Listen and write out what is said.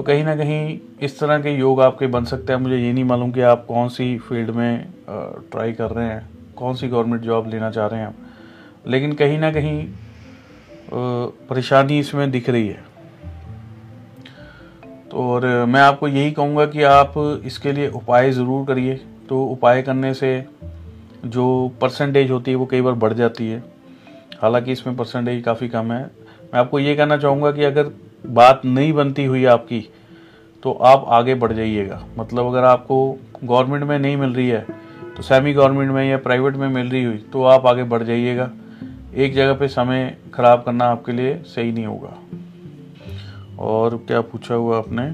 तो कहीं ना कहीं इस तरह के योग आपके बन सकते हैं। मुझे ये नहीं मालूम कि आप कौन सी फ़ील्ड में ट्राई कर रहे हैं, कौन सी गवर्नमेंट जॉब लेना चाह रहे हैं लेकिन कहीं ना कहीं परेशानी इसमें दिख रही है। तो और मैं आपको यही कहूँगा कि आप इसके लिए उपाय ज़रूर करिए। तो उपाय करने से जो परसेंटेज होती है वो कई बार बढ़ जाती है। हालाँकि इसमें परसेंटेज काफ़ी कम है। मैं आपको ये कहना चाहूँगा कि अगर बात नहीं बनती हुई आपकी तो आप आगे बढ़ जाइएगा। मतलब अगर आपको गवर्नमेंट में नहीं मिल रही है तो सेमी गवर्नमेंट में या प्राइवेट में मिल रही हुई तो आप आगे बढ़ जाइएगा। एक जगह पे समय ख़राब करना आपके लिए सही नहीं होगा। और क्या पूछा हुआ आपने?